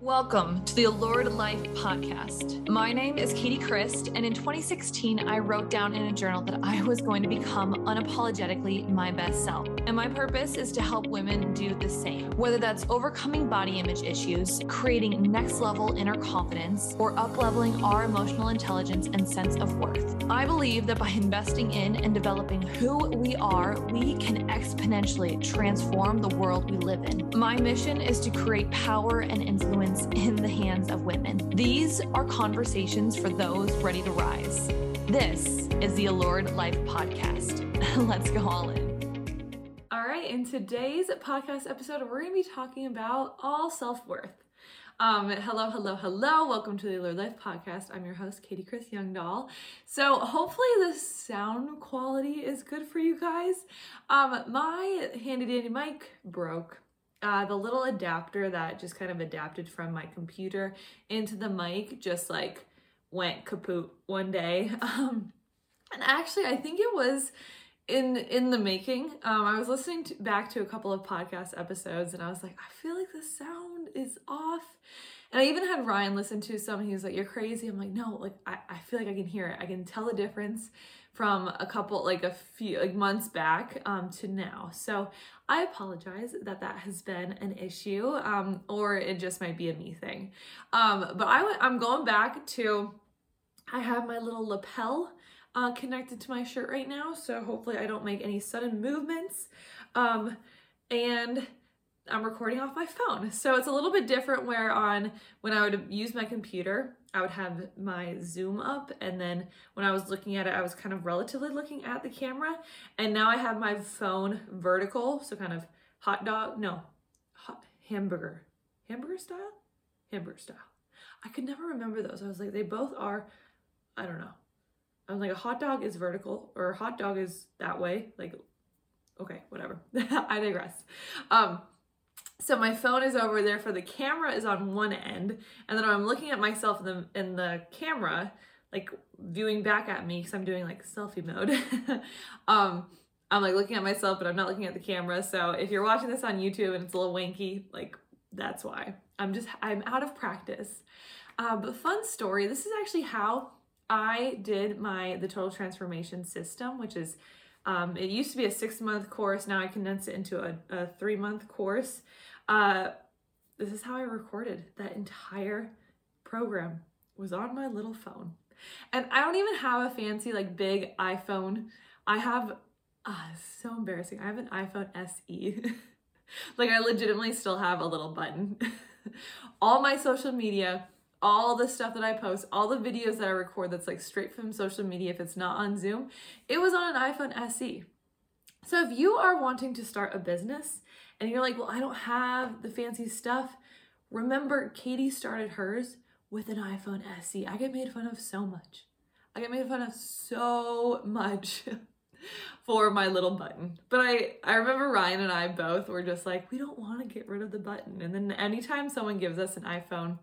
Welcome to the Allured Life podcast. My name is Katy Chryst, and in 2016, I wrote down in a journal that I was going to become unapologetically my best self. And my purpose is to help women do the same, whether that's overcoming body image issues, creating next level inner confidence, or upleveling our emotional intelligence and sense of worth. I believe that by investing in and developing who we are, we can exponentially transform the world we live in. My mission is to create power and influence in the hands of women. These are conversations for those ready to rise. This is the Allured Life Podcast. Let's go all in. All right, in today's podcast episode, we're going to be talking about all self worth. Um, hello, hello, hello. Welcome to the Allured Life Podcast. I'm your host, Katy Chryst Youngdahl. So, hopefully, the sound quality is good for you guys. Um, my handy dandy mic broke uh, the little adapter that just kind of adapted from my computer into the mic just like went kaput one day. Um, and actually, I think it was in in the making. Um, I was listening to, back to a couple of podcast episodes, and I was like, I feel like the sound is off. And I even had Ryan listen to some. He was like, "You're crazy." I'm like, "No, like I, I feel like I can hear it. I can tell the difference from a couple like a few like months back um, to now. So I apologize that that has been an issue, um, or it just might be a me thing. Um, but I w- I'm going back to. I have my little lapel uh, connected to my shirt right now, so hopefully I don't make any sudden movements. Um, and I'm recording off my phone. So it's a little bit different where on when I would use my computer, I would have my zoom up and then when I was looking at it, I was kind of relatively looking at the camera and now I have my phone vertical, so kind of hot dog, no, hot hamburger, hamburger style, hamburger style. I could never remember those. I was like, they both are, I don't know. I was like, a hot dog is vertical or a hot dog is that way. Like, okay, whatever. I digress. Um, so my phone is over there for the camera is on one end and then i'm looking at myself in the in the camera like viewing back at me because i'm doing like selfie mode. Um i'm like looking at myself but i'm not looking at the camera. So if you're watching this on youtube and it's a little wanky like that's why. I'm just i'm out of practice. Uh, but fun story this is actually how i did my the total transformation system which is um, it used to be a six month course now i condensed it into a, a three month course uh, this is how I recorded that entire program was on my little phone. And I don't even have a fancy like big iPhone. I have uh, so embarrassing. I have an iPhone SE. like I legitimately still have a little button. all my social media, all the stuff that I post, all the videos that I record that's like straight from social media if it's not on Zoom, it was on an iPhone SE. So if you are wanting to start a business and you're like, well, I don't have the fancy stuff. Remember, Katy started hers with an iPhone SE. I get made fun of so much. I get made fun of so much for my little button. But I, I remember Ryan and I both were just like, we don't want to get rid of the button. And then anytime someone gives us an iPhone,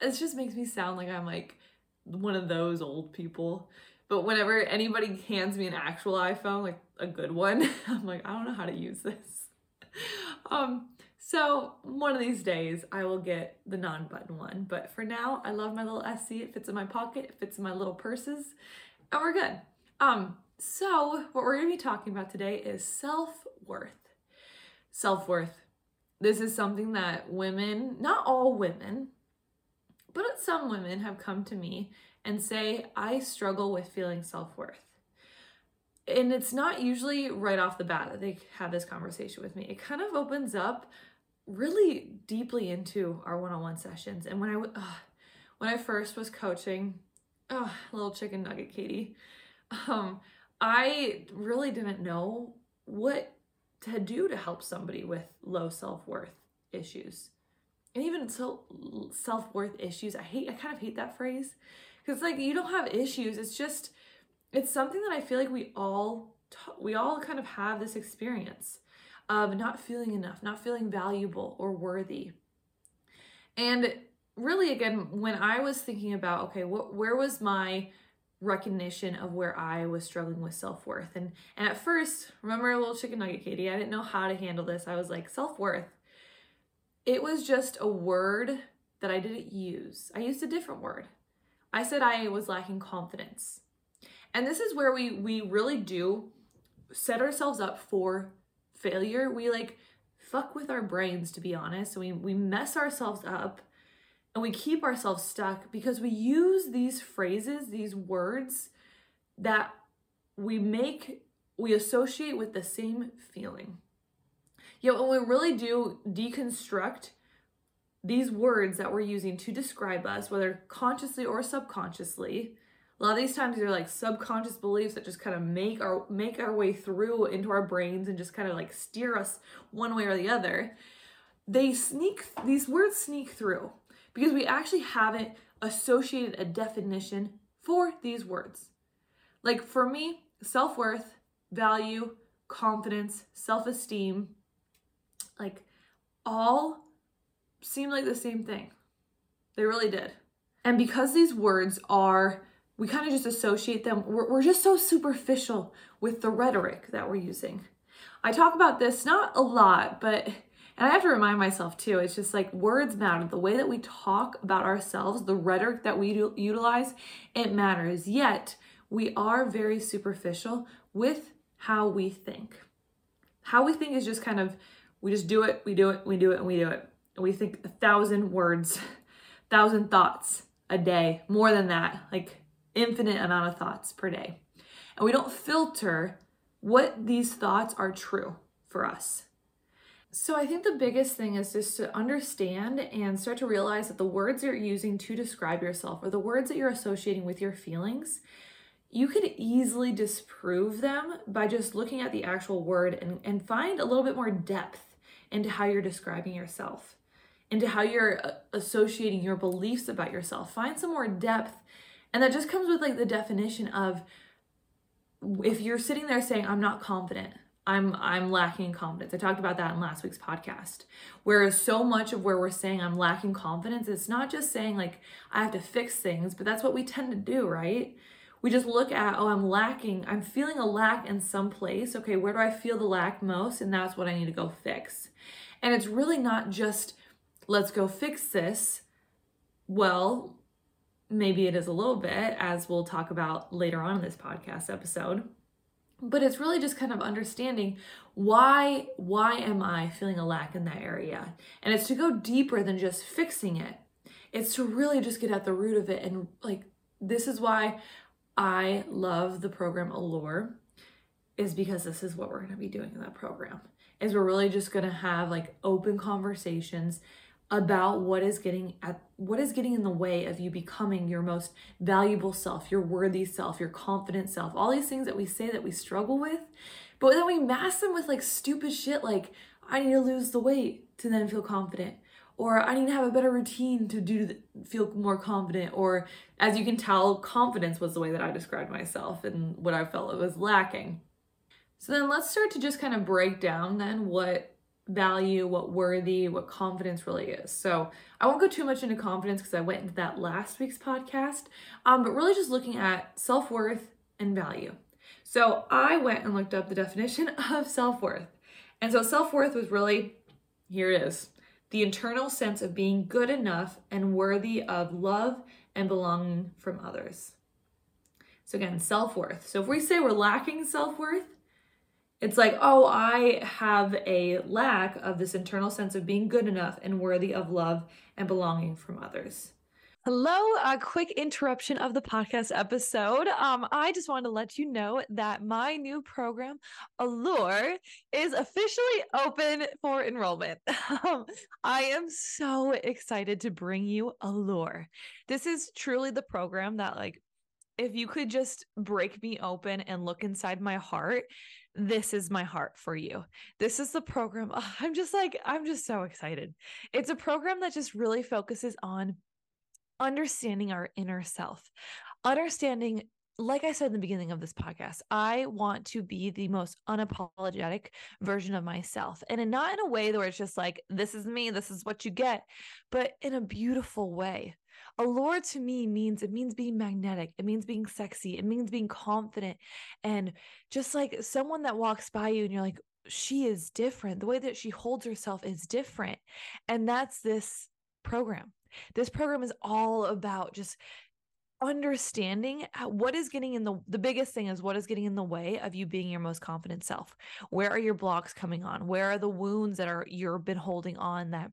it just makes me sound like I'm like one of those old people. But whenever anybody hands me an actual iPhone, like a good one, I'm like, I don't know how to use this. um, so one of these days I will get the non-button one. But for now, I love my little SE. It fits in my pocket, it fits in my little purses, and we're good. Um, so what we're gonna be talking about today is self-worth. Self-worth. This is something that women, not all women, but some women have come to me and say, I struggle with feeling self-worth and it's not usually right off the bat that they have this conversation with me. It kind of opens up really deeply into our one-on-one sessions. And when I when I first was coaching, oh, little chicken nugget Katy, um, I really didn't know what to do to help somebody with low self-worth issues. And even so self-worth issues, I hate I kind of hate that phrase because like you don't have issues, it's just it's something that I feel like we all we all kind of have this experience of not feeling enough, not feeling valuable or worthy. And really again, when I was thinking about okay, what where was my recognition of where I was struggling with self-worth. And and at first, remember a little chicken nugget Katy, I didn't know how to handle this. I was like, self-worth. It was just a word that I didn't use. I used a different word. I said I was lacking confidence. And this is where we we really do set ourselves up for failure. We like fuck with our brains to be honest. We we mess ourselves up and we keep ourselves stuck because we use these phrases, these words that we make we associate with the same feeling. Yet when we really do deconstruct these words that we're using to describe us, whether consciously or subconsciously, a lot of these times they're like subconscious beliefs that just kind of make our make our way through into our brains and just kind of like steer us one way or the other. They sneak these words sneak through because we actually haven't associated a definition for these words. Like for me, self-worth, value, confidence, self-esteem, like all seemed like the same thing. They really did. And because these words are, we kind of just associate them, we're, we're just so superficial with the rhetoric that we're using. I talk about this not a lot, but and I have to remind myself too, it's just like words matter. The way that we talk about ourselves, the rhetoric that we utilize, it matters. Yet, we are very superficial with how we think. How we think is just kind of, we just do it, we do it, we do it, and we do it And we think a thousand words, thousand thoughts a day, more than that, like infinite amount of thoughts per day. And we don't filter what these thoughts are true for us. So I think the biggest thing is just to understand and start to realize that the words you're using to describe yourself or the words that you're associating with your feelings, you could easily disprove them by just looking at the actual word and, and find a little bit more depth into how you're describing yourself into how you're uh, associating your beliefs about yourself. Find some more depth. And that just comes with like the definition of if you're sitting there saying, I'm not confident, I'm I'm lacking confidence. I talked about that in last week's podcast. Whereas so much of where we're saying I'm lacking confidence, it's not just saying like I have to fix things, but that's what we tend to do, right? We just look at, oh, I'm lacking, I'm feeling a lack in some place. Okay, where do I feel the lack most? And that's what I need to go fix. And it's really not just let's go fix this. Well, maybe it is a little bit, as we'll talk about later on in this podcast episode. But it's really just kind of understanding why why am I feeling a lack in that area? And it's to go deeper than just fixing it. It's to really just get at the root of it and like this is why I love the program Allure is because this is what we're going to be doing in that program. Is we're really just going to have like open conversations about what is getting at what is getting in the way of you becoming your most valuable self, your worthy self, your confident self. All these things that we say that we struggle with, but then we mask them with like stupid shit like I need to lose the weight to then feel confident or I need to have a better routine to do feel more confident or as you can tell confidence was the way that I described myself and what I felt it was lacking. So then let's start to just kind of break down then what value, what worthy, what confidence really is. So I won't go too much into confidence because I went into that last week's podcast, um, but really just looking at self worth and value. So I went and looked up the definition of self worth. And so self worth was really, here it is the internal sense of being good enough and worthy of love and belonging from others. So again, self worth. So if we say we're lacking self worth, it's like, oh, I have a lack of this internal sense of being good enough and worthy of love and belonging from others. Hello, a quick interruption of the podcast episode. Um, I just wanted to let you know that my new program, Allure, is officially open for enrollment. I am so excited to bring you Allure. This is truly the program that, like, if you could just break me open and look inside my heart, this is my heart for you. This is the program. I'm just like, I'm just so excited. It's a program that just really focuses on understanding our inner self, understanding like I said in the beginning of this podcast, I want to be the most unapologetic version of myself. And not in a way where it's just like, this is me, this is what you get, but in a beautiful way. Allure to me means it means being magnetic, it means being sexy, it means being confident. And just like someone that walks by you and you're like, she is different. The way that she holds herself is different. And that's this program. This program is all about just understanding uh, what is getting in the the biggest thing is what is getting in the way of you being your most confident self. Where are your blocks coming on? Where are the wounds that are you've been holding on that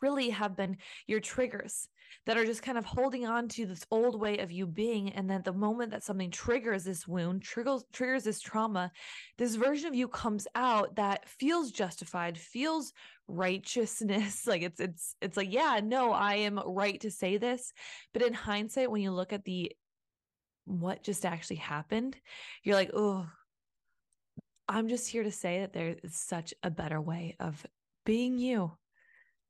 really have been your triggers that are just kind of holding on to this old way of you being. And then the moment that something triggers this wound triggers triggers this trauma this version of you comes out that feels justified feels righteousness. Like it's it's it's like yeah no i am right to say this. But in hindsight when you look at the what just actually happened you're like oh i'm just here to say that there is such a better way of being you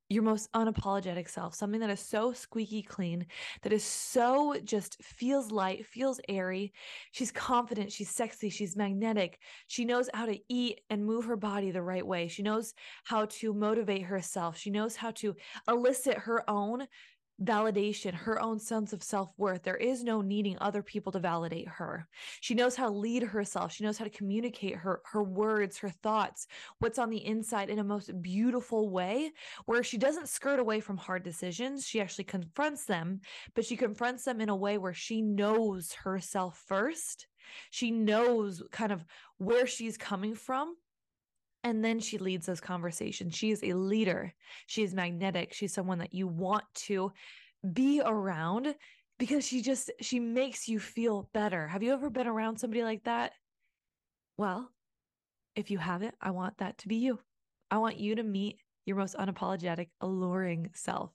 your most unapologetic self, something that is so squeaky clean, that is so just feels light, feels airy. She's confident, she's sexy, she's magnetic. She knows how to eat and move her body the right way. She knows how to motivate herself. She knows how to elicit her own validation, her own sense of self worth. There is no needing other people to validate her. She knows how to lead herself. She knows how to communicate her, her words, her thoughts, what's on the inside in a most beautiful way, where she doesn't skirt away from hard decisions. She actually confronts them, but she confronts them in a way where she knows herself first. She knows kind of where she's coming from and then she leads those conversations. She is a leader. She is magnetic. She's someone that you want to be around because she just she makes you feel better. Have you ever been around somebody like that? Well, if you haven't, I want that to be you. I want you to meet your most unapologetic, alluring self.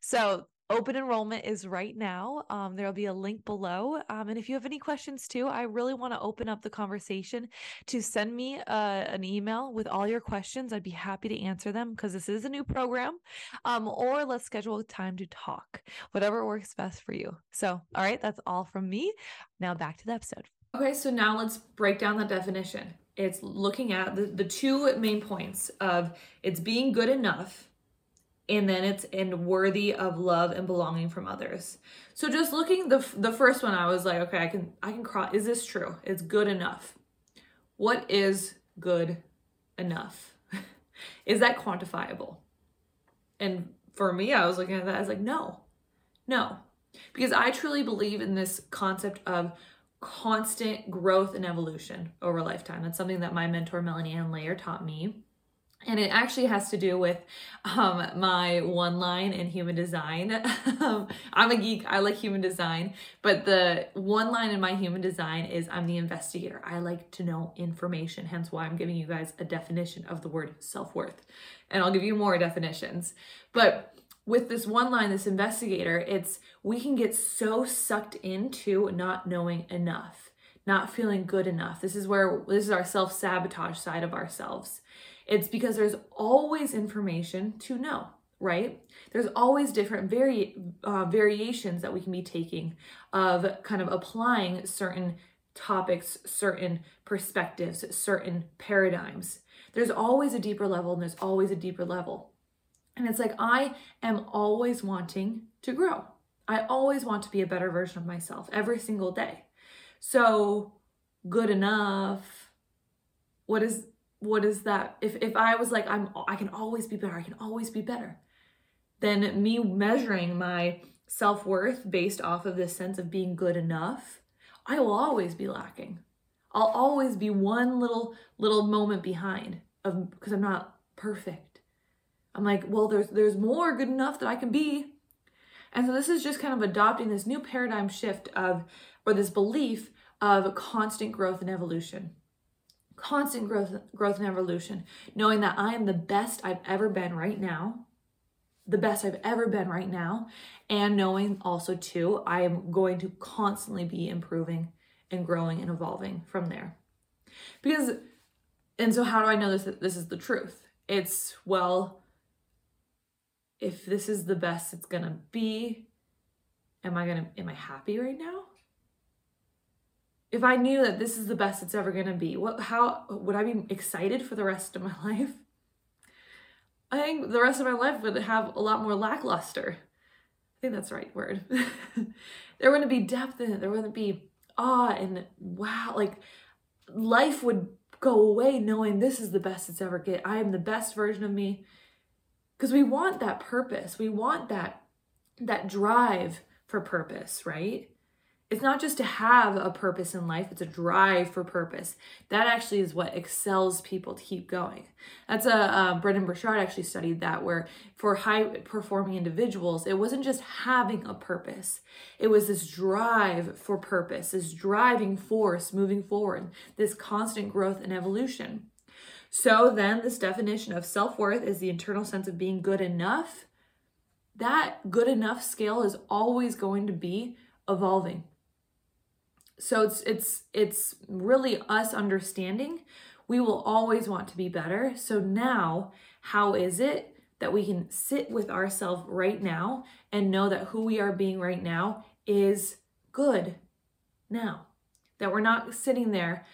So Open enrollment is right now. Um, there'll be a link below. Um, and if you have any questions too, I really want to open up the conversation to send me uh, an email with all your questions. I'd be happy to answer them because this is a new program. Um, or let's schedule a time to talk, whatever works best for you. So, all right, that's all from me. Now back to the episode. Okay, so now let's break down the definition. It's looking at the, the two main points of it's being good enough and then it's and worthy of love and belonging from others. So just looking the the first one I was like, okay, I can I can cross is this true? It's good enough. What is good enough? is that quantifiable? And for me, I was looking at that I was like, no. No. Because I truly believe in this concept of constant growth and evolution over a lifetime. That's something that my mentor Melanie Ann Layer taught me and it actually has to do with um, my one line in human design. I'm a geek, I like human design, but the one line in my human design is I'm the investigator. I like to know information, hence why I'm giving you guys a definition of the word self worth. And I'll give you more definitions. But with this one line, this investigator, it's we can get so sucked into not knowing enough, not feeling good enough. This is where this is our self sabotage side of ourselves it's because there's always information to know, right? There's always different vari- uh, variations that we can be taking of kind of applying certain topics, certain perspectives, certain paradigms. There's always a deeper level and there's always a deeper level. And it's like I am always wanting to grow. I always want to be a better version of myself every single day. So, good enough. What is what is that if if i was like i'm i can always be better i can always be better. Then me measuring my self-worth based off of this sense of being good enough i will always be lacking. I'll always be one little little moment behind of because i'm not perfect. I'm like well there's there's more good enough that i can be. And so this is just kind of adopting this new paradigm shift of or this belief of constant growth and evolution constant growth, growth and evolution, knowing that I am the best I've ever been right now, the best I've ever been right now, and knowing also too, I am going to constantly be improving and growing and evolving from there. Because, and so how do I know this? This is the truth. It's well, if this is the best it's gonna be, am I gonna, am I happy right now? If I knew that this is the best it's ever going to be, what how would I be excited for the rest of my life? I think the rest of my life would have a lot more lackluster. I think that's the right word. there wouldn't be depth in it. There wouldn't be awe and wow. Like life would go away knowing this is the best it's ever get. I am the best version of me. Because we want that purpose. We want that that drive for purpose, right? It's not just to have a purpose in life, it's a drive for purpose. That actually is what excels people to keep going. That's a uh, Brendon Burchard actually studied that, where for high performing individuals, it wasn't just having a purpose, it was this drive for purpose, this driving force moving forward, this constant growth and evolution. So then, this definition of self worth is the internal sense of being good enough. That good enough scale is always going to be evolving so it's it's it's really us understanding we will always want to be better. So now how is it that we can sit with ourselves right now and know that who we are being right now is good now? That we're not sitting there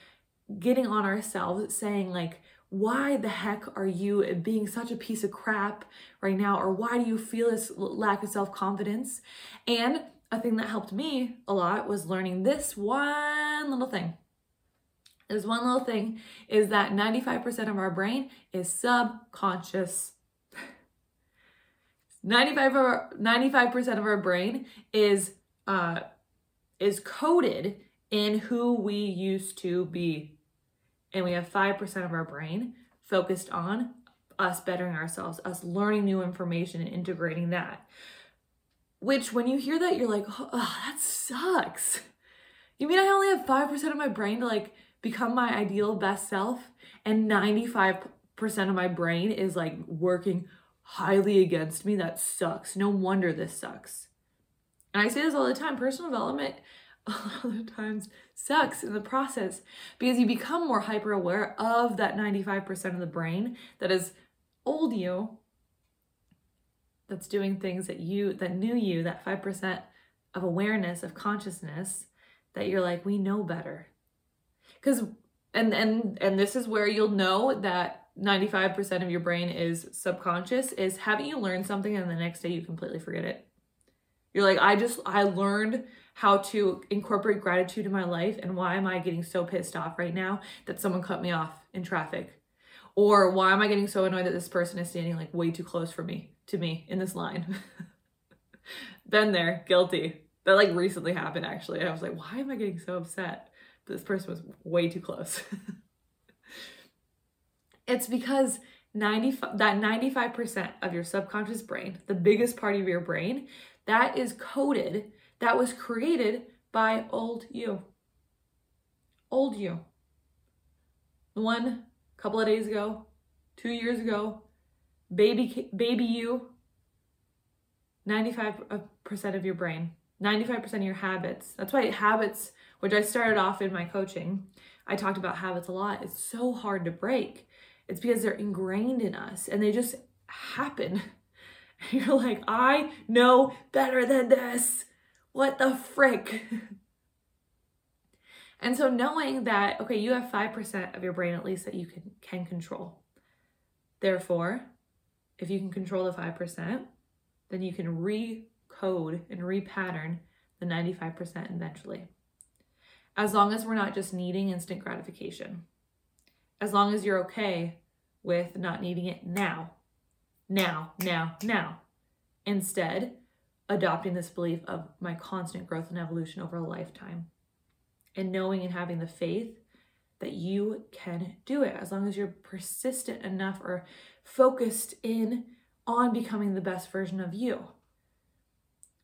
getting on ourselves saying like why the heck are you being such a piece of crap right now? Or why do you feel this lack of self-confidence? And a thing that helped me a lot was learning this one little thing. This one little thing is that 95% of our brain is subconscious. 95 of our, 95% of our brain is uh is coded in who we used to be. And we have 5% of our brain focused on us bettering ourselves, us learning new information and integrating that. Which, when you hear that, you're like, oh, oh that sucks. You mean I only have 5% of my brain to like become my ideal best self? And 95% of my brain is like working highly against me? That sucks. No wonder this sucks. And I say this all the time personal development a lot of times sucks in the process because you become more hyper aware of that 95% of the brain that is old you that's doing things that you that knew you that 5% of awareness of consciousness that you're like we know better. Because and and and this is where you'll know that 95% of your brain is subconscious is having you learn something and the next day you completely forget it. You're like i just i learned how to incorporate gratitude in my life and why am i getting so pissed off right now that someone cut me off in traffic or why am i getting so annoyed that this person is standing like way too close for me to me in this line. Been there, guilty. That like recently happened actually. I was like, why am I getting so upset? But this person was way too close. it's because 95 that 95% of your subconscious brain, the biggest part of your brain, that is coded, that was created by old you. Old you. The one couple of days ago, two years ago, baby baby you 95% uh, of your brain 95% of your habits. That's why habits which i started off in my coaching i talked about habits a lot. It's so hard to break. It's because they're ingrained in us and they just happen. You're like i know better than this. What the frick and so knowing that okay you have 5% of your brain at least that you can can control therefore if you can control the 5%, then you can recode and repattern the 95% eventually. As long as we're not just needing instant gratification. As long as you're okay with not needing it now, now, now, now. Instead, adopting this belief of my constant growth and evolution over a lifetime. And knowing and having the faith that you can do it as long as you're persistent enough or focused in on becoming the best version of you.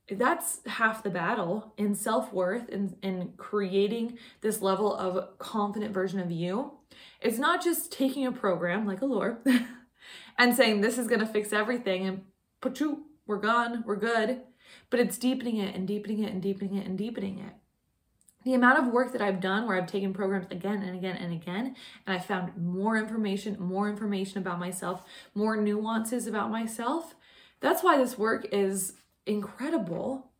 That's half the battle in self worth and in creating this level of confident version of you. It's not just taking a program like Allure and saying this is going to fix everything and you, we're gone, we're good. But it's deepening it and deepening it and deepening it and deepening it the amount of work that I've done where I've taken programs again and again and again, and I found more information, more information about myself, more nuances about myself. That's why this work is incredible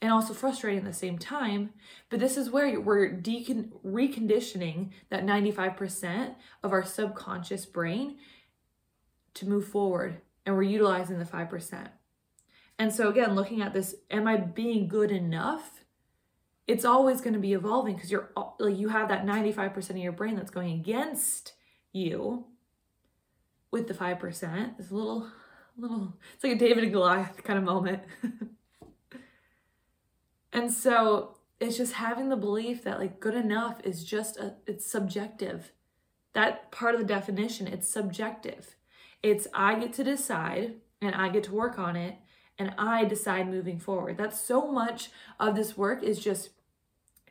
and also frustrating at the same time. But this is where we're decon- reconditioning that 95% of our subconscious brain to move forward, and we're utilizing the 5%. And so, again, looking at this, am I being good enough? It's always going to be evolving because you're like you have that 95% of your brain that's going against you with the 5% this little little it's like a david and goliath kind of moment And so it's just having the belief that like good enough is just a, it's subjective. That part of the definition, it's subjective. It's I get to decide and I get to work on it and I decide moving forward. That's so much of this work is just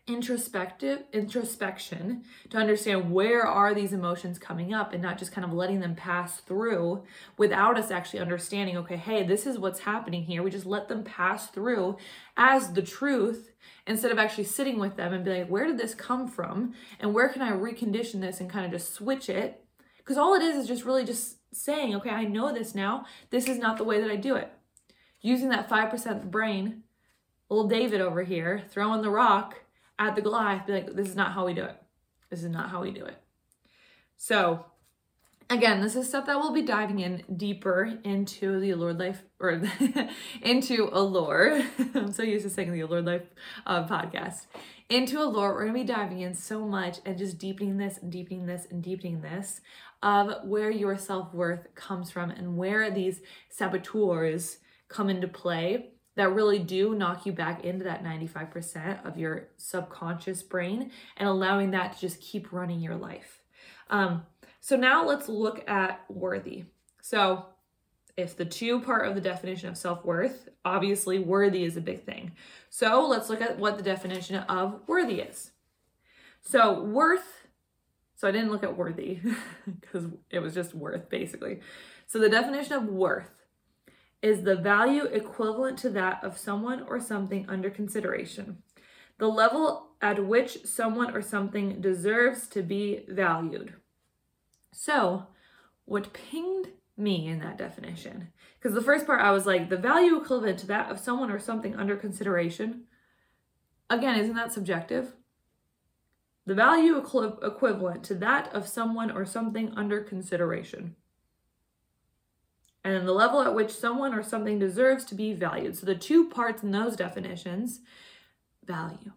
introspective introspection to understand where are these emotions coming up and not just kind of letting them pass through without us actually understanding okay hey this is what's happening here. We just let them pass through as the truth instead of actually sitting with them and be like where did this come from and where can i recondition this and kind of just switch it? Because all it is is just really just saying okay i know this now. This is not the way that i do it using that 5% brain little david over here throwing the rock at the Goliath, be like, this is not how we do it. This is not how we do it. So, again, this is stuff that we'll be diving in deeper into the Allure Life or into Allure. I'm so used to saying the Allure Life uh, podcast. Into Allure, we're gonna be diving in so much and just deepening this and deepening this and deepening this of where your self worth comes from and where these saboteurs come into play that really do knock you back into that 95% of your subconscious brain and allowing that to just keep running your life. Um, so now let's look at worthy. So if the two part of the definition of self-worth, obviously worthy is a big thing. So let's look at what the definition of worthy is. So worth, so I didn't look at worthy because it was just worth basically. So the definition of worth is the value equivalent to that of someone or something under consideration. The level at which someone or something deserves to be valued. So, what pinged me in that definition, because the first part I was like, the value equivalent to that of someone or something under consideration. Again, isn't that subjective? The value equi- equivalent to that of someone or something under consideration and the level at which someone or something deserves to be valued. So the two parts in those definitions, value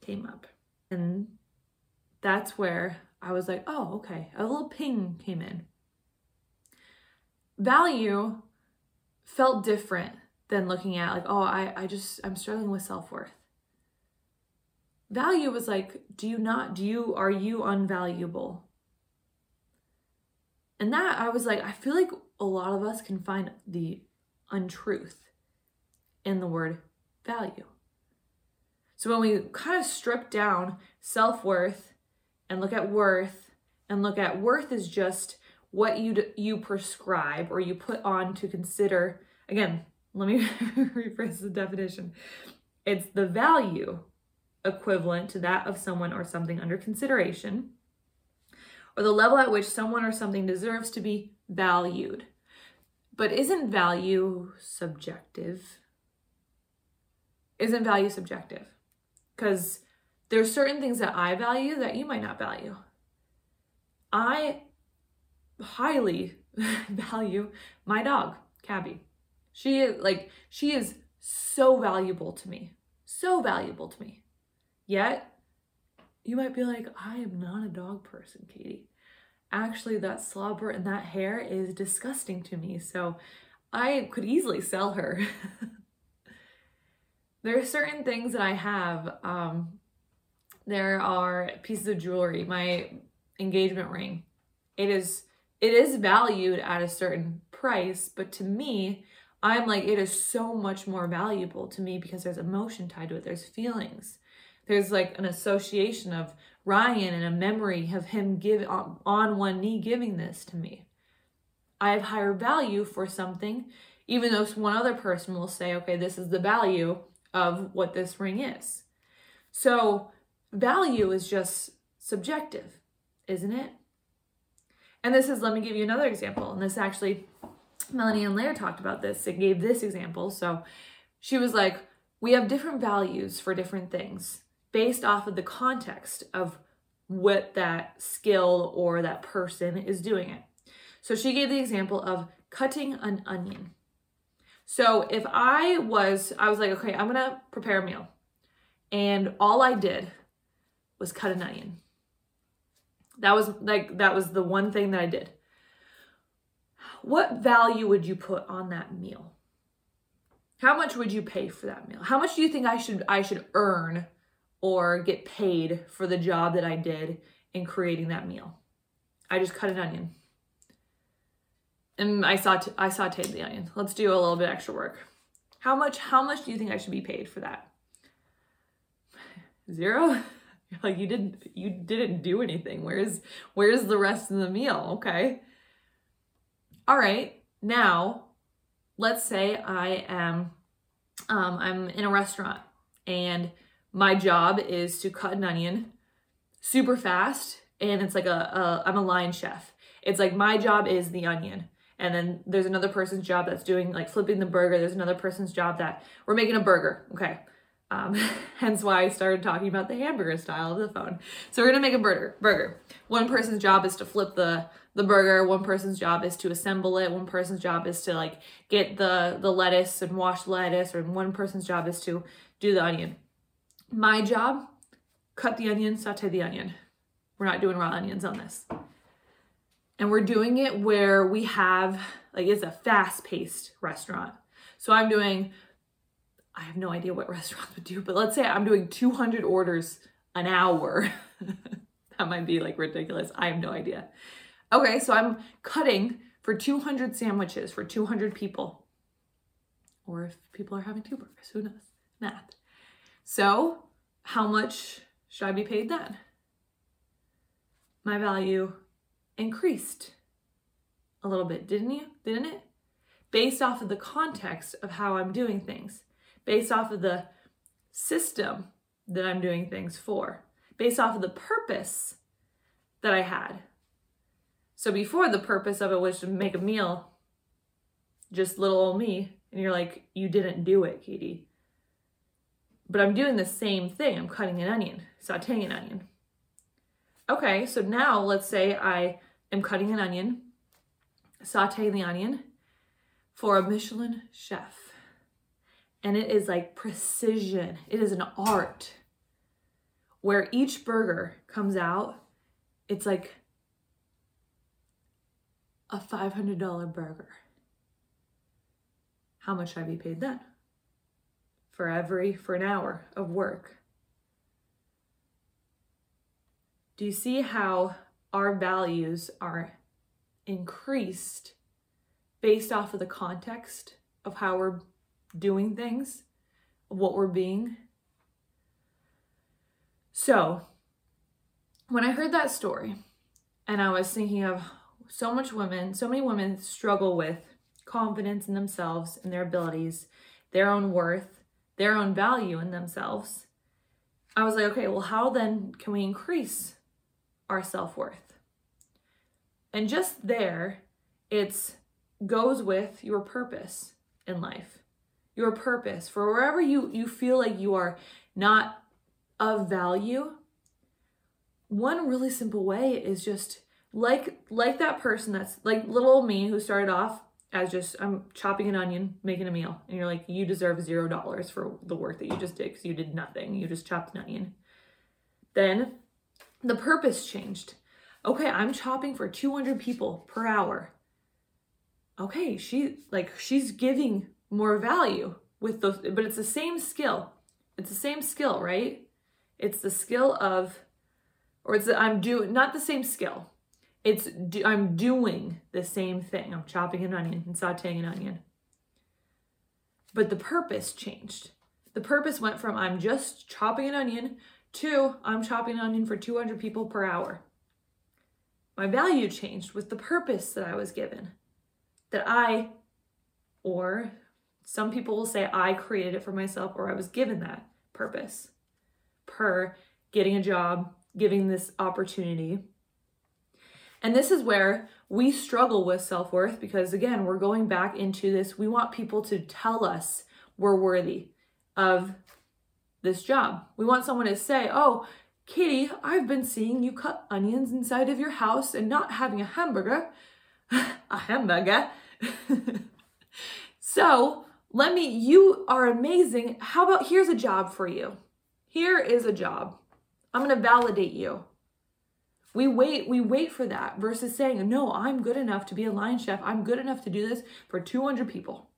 came up. And that's where I was like, oh, okay, a little ping came in. Value felt different than looking at like, oh, I, I just, I'm struggling with self worth. Value was like, do you not, do you, are you unvaluable? And that I was like, I feel like a lot of us can find the untruth in the word value. So when we kind of strip down self worth and look at worth and look at worth is just what you you prescribe or you put on to consider. Again, let me rephrase the definition. It's the value equivalent to that of someone or something under consideration or the level at which someone or something deserves to be valued. But isn't value subjective? Isn't value subjective? Because there's certain things that I value that you might not value. I highly value my dog, Cabby. She is like she is so valuable to me. So valuable to me. Yet you might be like, I am not a dog person, Katy. Actually, that slobber and that hair is disgusting to me, so I could easily sell her. there are certain things that I have. Um, there are pieces of jewelry, my engagement ring. It is it is valued at a certain price, but to me, I'm like it is so much more valuable to me because there's emotion tied to it. There's feelings there's like an association of Ryan and a memory of him give on, on one knee giving this to me. I have higher value for something, even though one other person will say, okay, this is the value of what this ring is. So value is just subjective, isn't it? And this is, let me give you another example. And this actually, Melanie Ann Layer talked about this and gave this example. So she was like, we have different values for different things based off of the context of what that skill or that person is doing it. So she gave the example of cutting an onion. So if I was, I was like, okay, I'm gonna prepare a meal. And all I did was cut an onion. That was like, that was the one thing that I did. What value would you put on that meal? How much would you pay for that meal? How much do you think I should I should earn or get paid for the job that I did in creating that meal? I just cut an onion. And I saute I sauteed the onion. Let's do a little bit extra work. How much how much do you think I should be paid for that? Zero? like you didn't you didn't do anything. Where's where's the rest of the meal? Okay. All right. Now, let's say I am um, I'm in a restaurant and my job is to cut an onion super fast and it's like a, a I'm a line chef. It's like my job is the onion. And then there's another person's job that's doing like flipping the burger. There's another person's job that we're making a burger. Okay. Um, hence why I started talking about the hamburger style of the phone. So we're gonna make a burger. Burger. One person's job is to flip the the burger. One person's job is to assemble it. One person's job is to like get the the lettuce and wash lettuce. Or one person's job is to do the onion. My job, cut the onion, saute the onion. We're not doing raw onions on this. And we're doing it where we have like it's a fast paced restaurant. So I'm doing I have no idea what restaurants would do, but let's say I'm doing 200 orders an hour. that might be like ridiculous. I have no idea. Okay, so I'm cutting for 200 sandwiches for 200 people. Or if people are having two burgers, who knows? Math. So, how much should I be paid then? My value increased a little bit, didn't you? Didn't it? Based off of the context of how I'm doing things based off of the system that I'm doing things for, based off of the purpose that I had. So before the purpose of it was to make a meal, just little old me, and you're like, you didn't do it, Katy. But I'm doing the same thing. I'm cutting an onion, sauteing an onion. Okay, so now let's say I am cutting an onion, sauteing the onion for a Michelin chef and it is like precision. It is an art where each burger comes out. It's like a $500 burger. How much I be paid then? For every, for an hour of work. Do you see how our values are increased based off of the context of how we're doing things, what we're being. So, when I heard that story, and I was thinking of so much women, so many women struggle with confidence in themselves and their abilities, their own worth, their own value in themselves. I was like, okay, well, how then can we increase our self worth? And just there, it's goes with your purpose in life your purpose, for wherever you, you feel like you are not of value, one really simple way is just like like that person that's like little me who started off as just I'm chopping an onion, making a meal, and you're like, you deserve zero dollars for the work that you just did because you did nothing. You just chopped an onion. Then the purpose changed. Okay, I'm chopping for 200 people per hour. Okay, she like she's giving more value with those, but it's the same skill. It's the same skill, right? It's the skill of, or it's the, I'm doing, not the same skill. It's, do, I'm doing the same thing. I'm chopping an onion and sauteing an onion. But the purpose changed. The purpose went from I'm just chopping an onion to I'm chopping an onion for 200 people per hour. My value changed with the purpose that I was given. That I, or some people will say I created it for myself or I was given that purpose per getting a job, giving this opportunity. And this is where we struggle with self worth because, again, we're going back into this. We want people to tell us we're worthy of this job. We want someone to say, Oh, Kitty, I've been seeing you cut onions inside of your house and not having a hamburger. a hamburger. so, let me, you are amazing. How about here's a job for you? Here is a job. I'm going to validate you. We wait, we wait for that versus saying, no, I'm good enough to be a line chef. I'm good enough to do this for 200 people.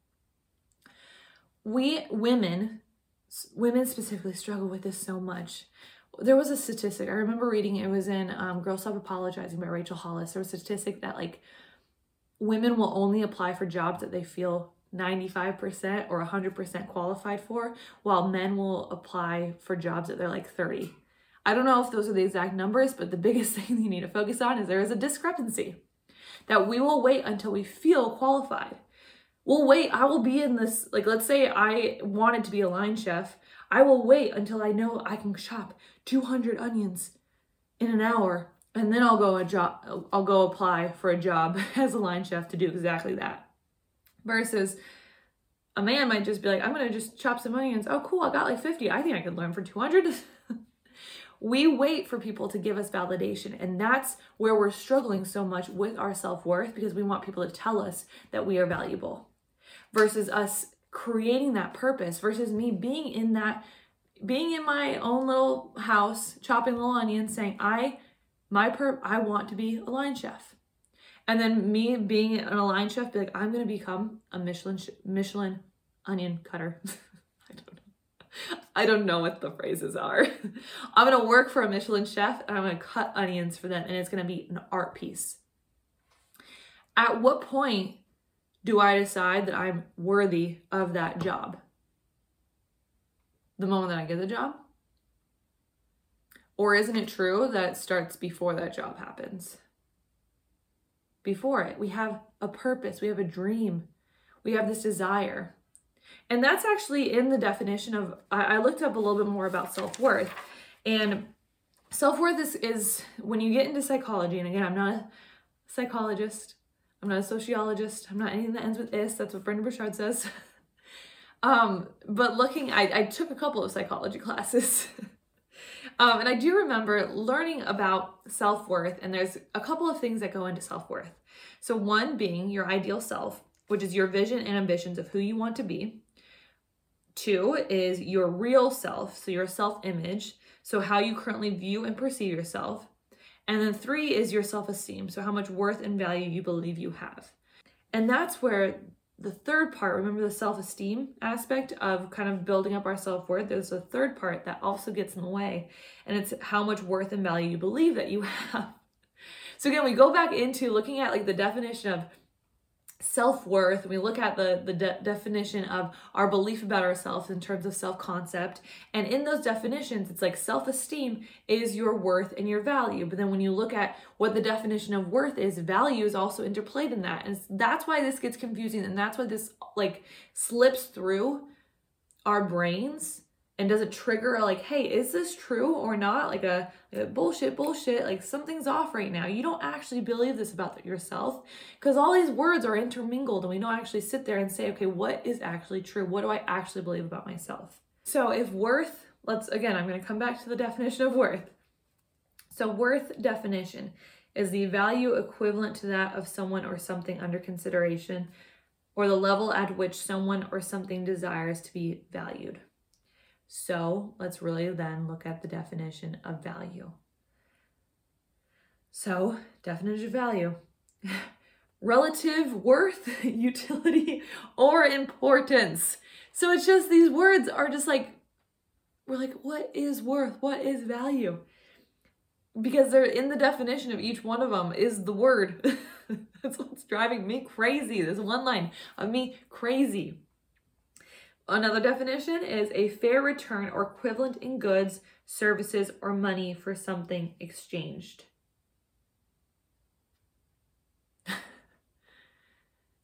we women, women specifically, struggle with this so much. There was a statistic I remember reading. It was in um, "Girl Stop Apologizing" by Rachel Hollis. There was a statistic that like women will only apply for jobs that they feel 95% or 100% qualified for, while men will apply for jobs that they're like 30. I don't know if those are the exact numbers, but the biggest thing you need to focus on is there is a discrepancy that we will wait until we feel qualified. We'll wait. I will be in this, like, let's say I wanted to be a line chef. I will wait until I know I can chop 200 onions in an hour and then I'll go a job I'll go apply for a job as a line chef to do exactly that. Versus a man might just be like, I'm gonna just chop some onions. Oh, cool, I got like 50. I think I could learn for 200. we wait for people to give us validation, and that's where we're struggling so much with our self worth because we want people to tell us that we are valuable versus us creating that purpose versus me being in that being in my own little house chopping little onions saying i my per i want to be a line chef and then me being an line chef, be like, I'm gonna become a Michelin Michelin onion cutter. I don't know. I don't know what the phrases are. I'm gonna work for a Michelin chef and I'm gonna cut onions for them, and it's gonna be an art piece. At what point do I decide that I'm worthy of that job? The moment that I get the job? Or isn't it true that it starts before that job happens? before it. We have a purpose, we have a dream, we have this desire. And that's actually in the definition of, I, looked up a little bit more about self worth. And self worth is, is when you get into psychology, and again, I'm not a psychologist, I'm not a sociologist, I'm not anything that ends with is. That's what Brendon Burchard says. um, but looking, I, I took a couple of psychology classes. Um, and I do remember learning about self worth, and there's a couple of things that go into self worth. So, one being your ideal self, which is your vision and ambitions of who you want to be. Two is your real self, so your self image, so how you currently view and perceive yourself. And then three is your self esteem, so how much worth and value you believe you have. And that's where the third part, remember the self esteem aspect of kind of building up our self worth? There's a third part that also gets in the way, and it's how much worth and value you believe that you have. So, again, we go back into looking at like the definition of self-worth we look at the the de- definition of our belief about ourselves in terms of self-concept. And in those definitions it's like self-esteem is your worth and your value. But then when you look at what the definition of worth is value is also interplayed in that. And that's why this gets confusing and that's why this like slips through our brains and does it trigger like hey is this true or not? Like a, a, bullshit bullshit like something's off right now. You don't actually believe this about yourself because all these words are intermingled and we don't actually sit there and say okay what is actually true? What do i actually believe about myself? So if worth let's again i'm going to come back to the definition of worth. So worth definition is the value equivalent to that of someone or something under consideration or the level at which someone or something desires to be valued so let's really then look at the definition of value. So, definition of value relative worth, utility, or importance. So it's just these words are just like, we're like, what is worth? What is value? Because they're in the definition of each one of them is the word. That's what's driving me crazy. This one line of me crazy. Another definition is a fair return or equivalent in goods, services, or money for something exchanged.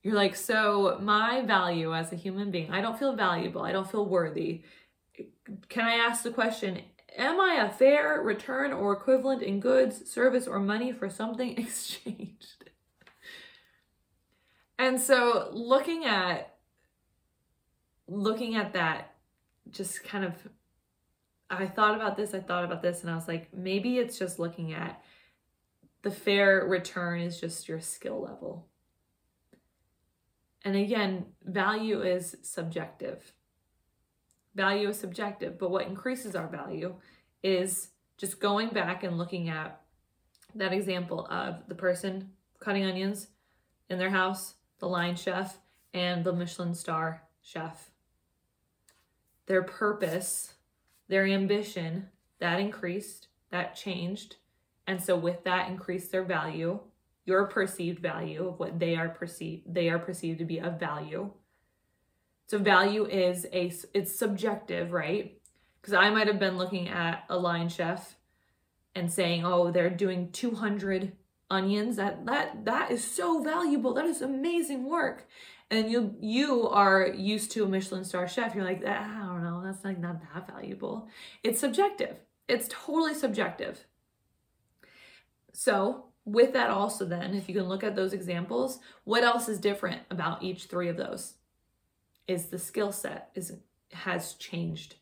You're like, so my value as a human being, I don't feel valuable, I don't feel worthy. Can I ask the question, am I a fair return or equivalent in goods, service, or money for something exchanged? and so looking at looking at that, just kind of, I thought about this, I thought about this, and I was like, maybe it's just looking at the fair return is just your skill level. And again, value is subjective. Value is subjective, but what increases our value is just going back and looking at that example of the person cutting onions in their house, the line chef, and the Michelin star chef their purpose, their ambition, that increased, that changed. And so with that increased their value, your perceived value of what they are perceived they are perceived to be of value. So value is a it's subjective, right? Because I might have been looking at a line chef and saying, "Oh, they're doing 200 onions. That that that is so valuable. That is amazing work." And you you are used to a Michelin star chef. You're like, ah, "I don't know. That's like not that valuable." It's subjective. It's totally subjective. So, with that also then, if you can look at those examples, what else is different about each three of those? Is the skill set is has changed.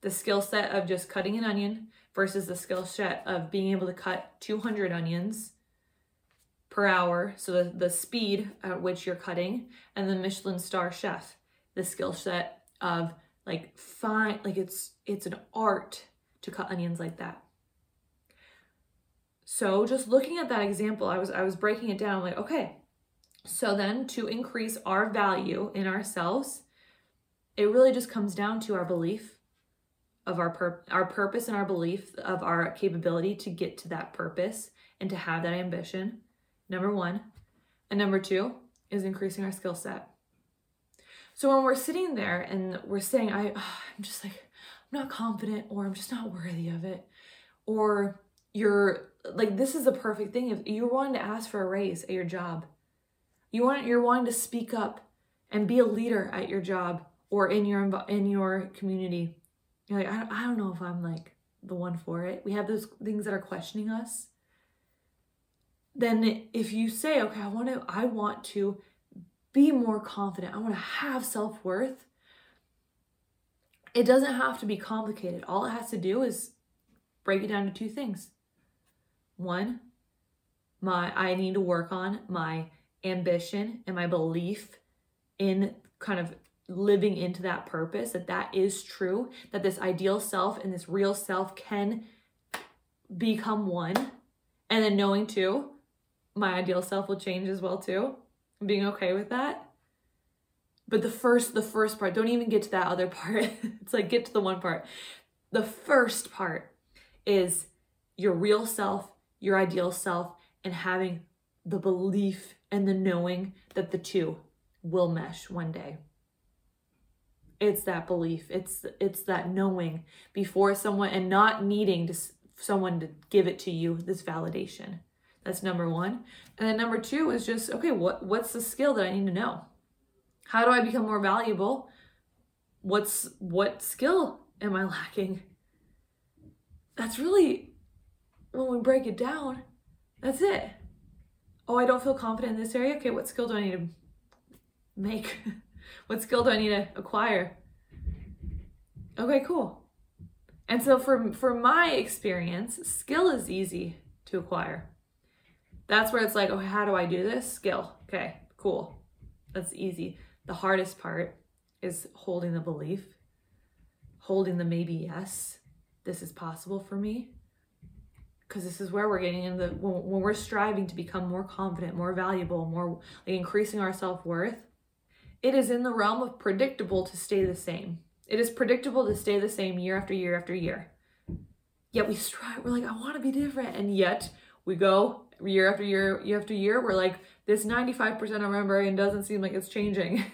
The skill set of just cutting an onion versus the skill set of being able to cut 200 onions per hour. So the, the speed at which you're cutting, and the Michelin star chef, the skill set of like fine, like it's it's an art to cut onions like that. So just looking at that example, I was I was breaking it down like, okay, so then to increase our value in ourselves, it really just comes down to our belief of our pur- our purpose and our belief of our capability to get to that purpose and to have that ambition. Number 1. And number 2 is increasing our skill set. So when we're sitting there and we're saying I oh, I'm just like I'm not confident or I'm just not worthy of it or you're like this is the perfect thing. If you're wanting to ask for a raise at your job you want you're wanting to speak up and be a leader at your job or in your in your community you're like I, I don't know if i'm like the one for it. We have those things that are questioning us. Then if you say okay i want to i want to be more confident. I want to have self-worth. It doesn't have to be complicated. All it has to do is break it down to two things. One, my I need to work on my ambition and my belief in kind of living into that purpose that that is true that this ideal self and this real self can become one. And then knowing too my ideal self will change as well too being okay with that. But the first the first part don't even get to that other part. It's like get to the one part. The first part is your real self your ideal self and having the belief and the knowing that the two will mesh one day. It's that belief. It's it's that knowing before someone and not needing to someone to give it to you this validation that's number one and then number two is just okay what what's the skill that i need to know how do i become more valuable what's what skill am i lacking that's really when we break it down, that's it. Oh, I don't feel confident in this area. Okay, what skill do I need to make? what skill do I need to acquire? Okay, cool. And so for for my experience, skill is easy to acquire. That's where it's like, oh, how do I do this? Skill. Okay, cool. That's easy. The hardest part is holding the belief, holding the maybe yes, this is possible for me because this is where we're getting in the when, when we're striving to become more confident more valuable more like increasing our self-worth it is in the realm of predictable to stay the same it is predictable to stay the same year after year after year yet we strive we're like i want to be different and yet we go year after year year after year we're like this 95% of remember and doesn't seem like it's changing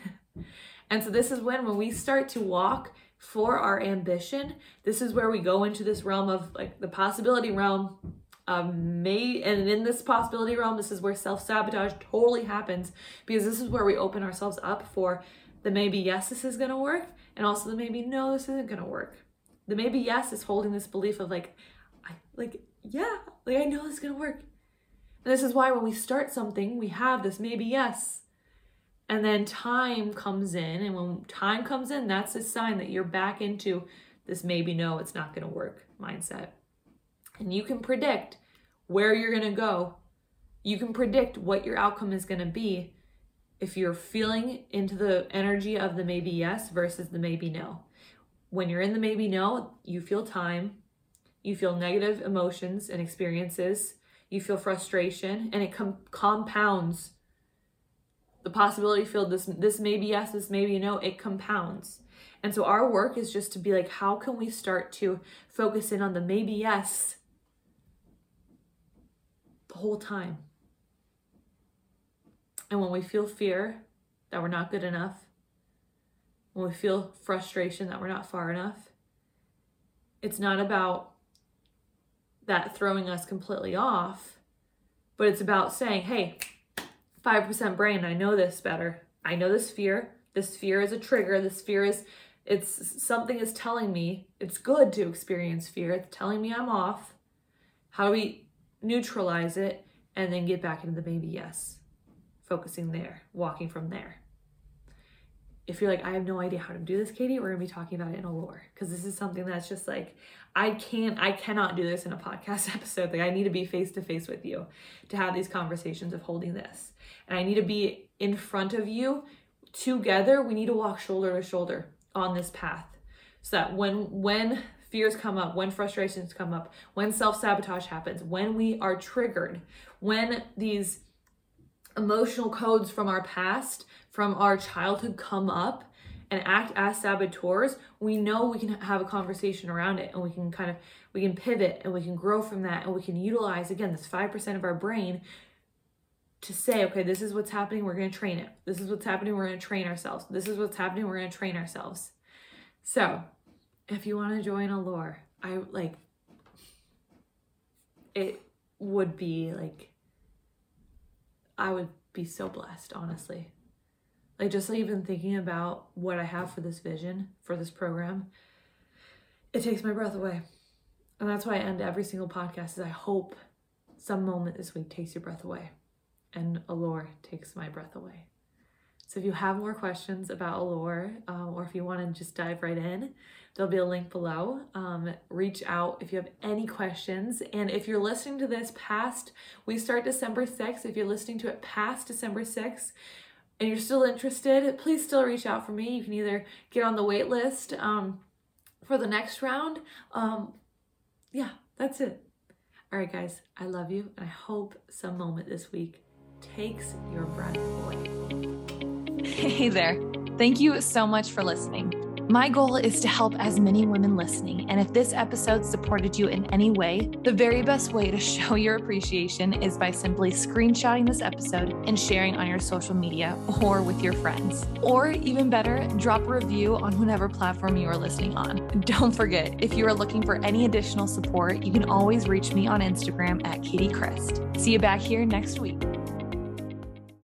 and so this is when when we start to walk for our ambition, this is where we go into this realm of like the possibility realm. Um, may and in this possibility realm, this is where self sabotage totally happens because this is where we open ourselves up for the maybe yes, this is gonna work, and also the maybe no, this isn't gonna work. The maybe yes is holding this belief of like, I like yeah, like I know this is gonna work. And this is why when we start something, we have this maybe yes and then time comes in, and when time comes in, that's a sign that you're back into this maybe no, it's not going to work mindset. And you can predict where you're going to go. You can predict what your outcome is going to be if you're feeling into the energy of the maybe yes versus the maybe no. When you're in the maybe no, you feel time, you feel negative emotions and experiences, you feel frustration, and it com- compounds the possibility field this this may be yes this may be no it compounds And so our work is just to be like, how can we start to focus in on the maybe yes the whole time? And when we feel fear that we're not good enough, when we feel frustration that we're not far enough, it's not about that throwing us completely off, but it's about saying, hey, 5% brain, I know this better. I know this fear. This fear is a trigger. This fear is it's something is telling me it's good to experience fear. It's telling me I'm off. How do we neutralize it and then get back into the baby yes? Focusing there, walking from there. If you're like, I have no idea how to do this, Katy, we're gonna be talking about it in Allure because this is something that's just like, I can't, I cannot do this in a podcast episode. Like, I need to be face to face with you to have these conversations of holding this. And I need to be in front of you together. We need to walk shoulder to shoulder on this path so that when when fears come up when frustrations come up when self-sabotage happens when we are triggered when these emotional codes from our past from our childhood come up and act as saboteurs we know we can have a conversation around it and we can kind of we can pivot and we can grow from that and we can utilize again this 5% of our brain to say, okay, this is what's happening, we're going to train it. This is what's happening, we're going to train ourselves. This is what's happening, we're going to train ourselves. So, if you want to join Allure, I like it would be like I would be so blessed, honestly. Like just even thinking about what I have for this vision, for this program, it takes my breath away. And that's why I end every single podcast is I hope some moment this week takes your breath away and Allure takes my breath away. So if you have more questions about Allure, um, or if you want to just dive right in, there'll be a link below. Um, reach out if you have any questions. And if you're listening to this past, we start December 6th. If you're listening to it past December 6th, and you're still interested, please still reach out for me. You can either get on the wait list um, for the next round. Um, yeah, that's it. All right, guys, I love you, and I hope some moment this week takes your breath away. Hey there. Thank you so much for listening. My goal is to help as many women listening. And if this episode supported you in any way, the very best way to show your appreciation is by simply screenshotting this episode and sharing on your social media or with your friends. Or even better, drop a review on whatever platform you are listening on. Don't forget, if you are looking for any additional support, you can always reach me on Instagram at Katy Chryst. See you back here next week.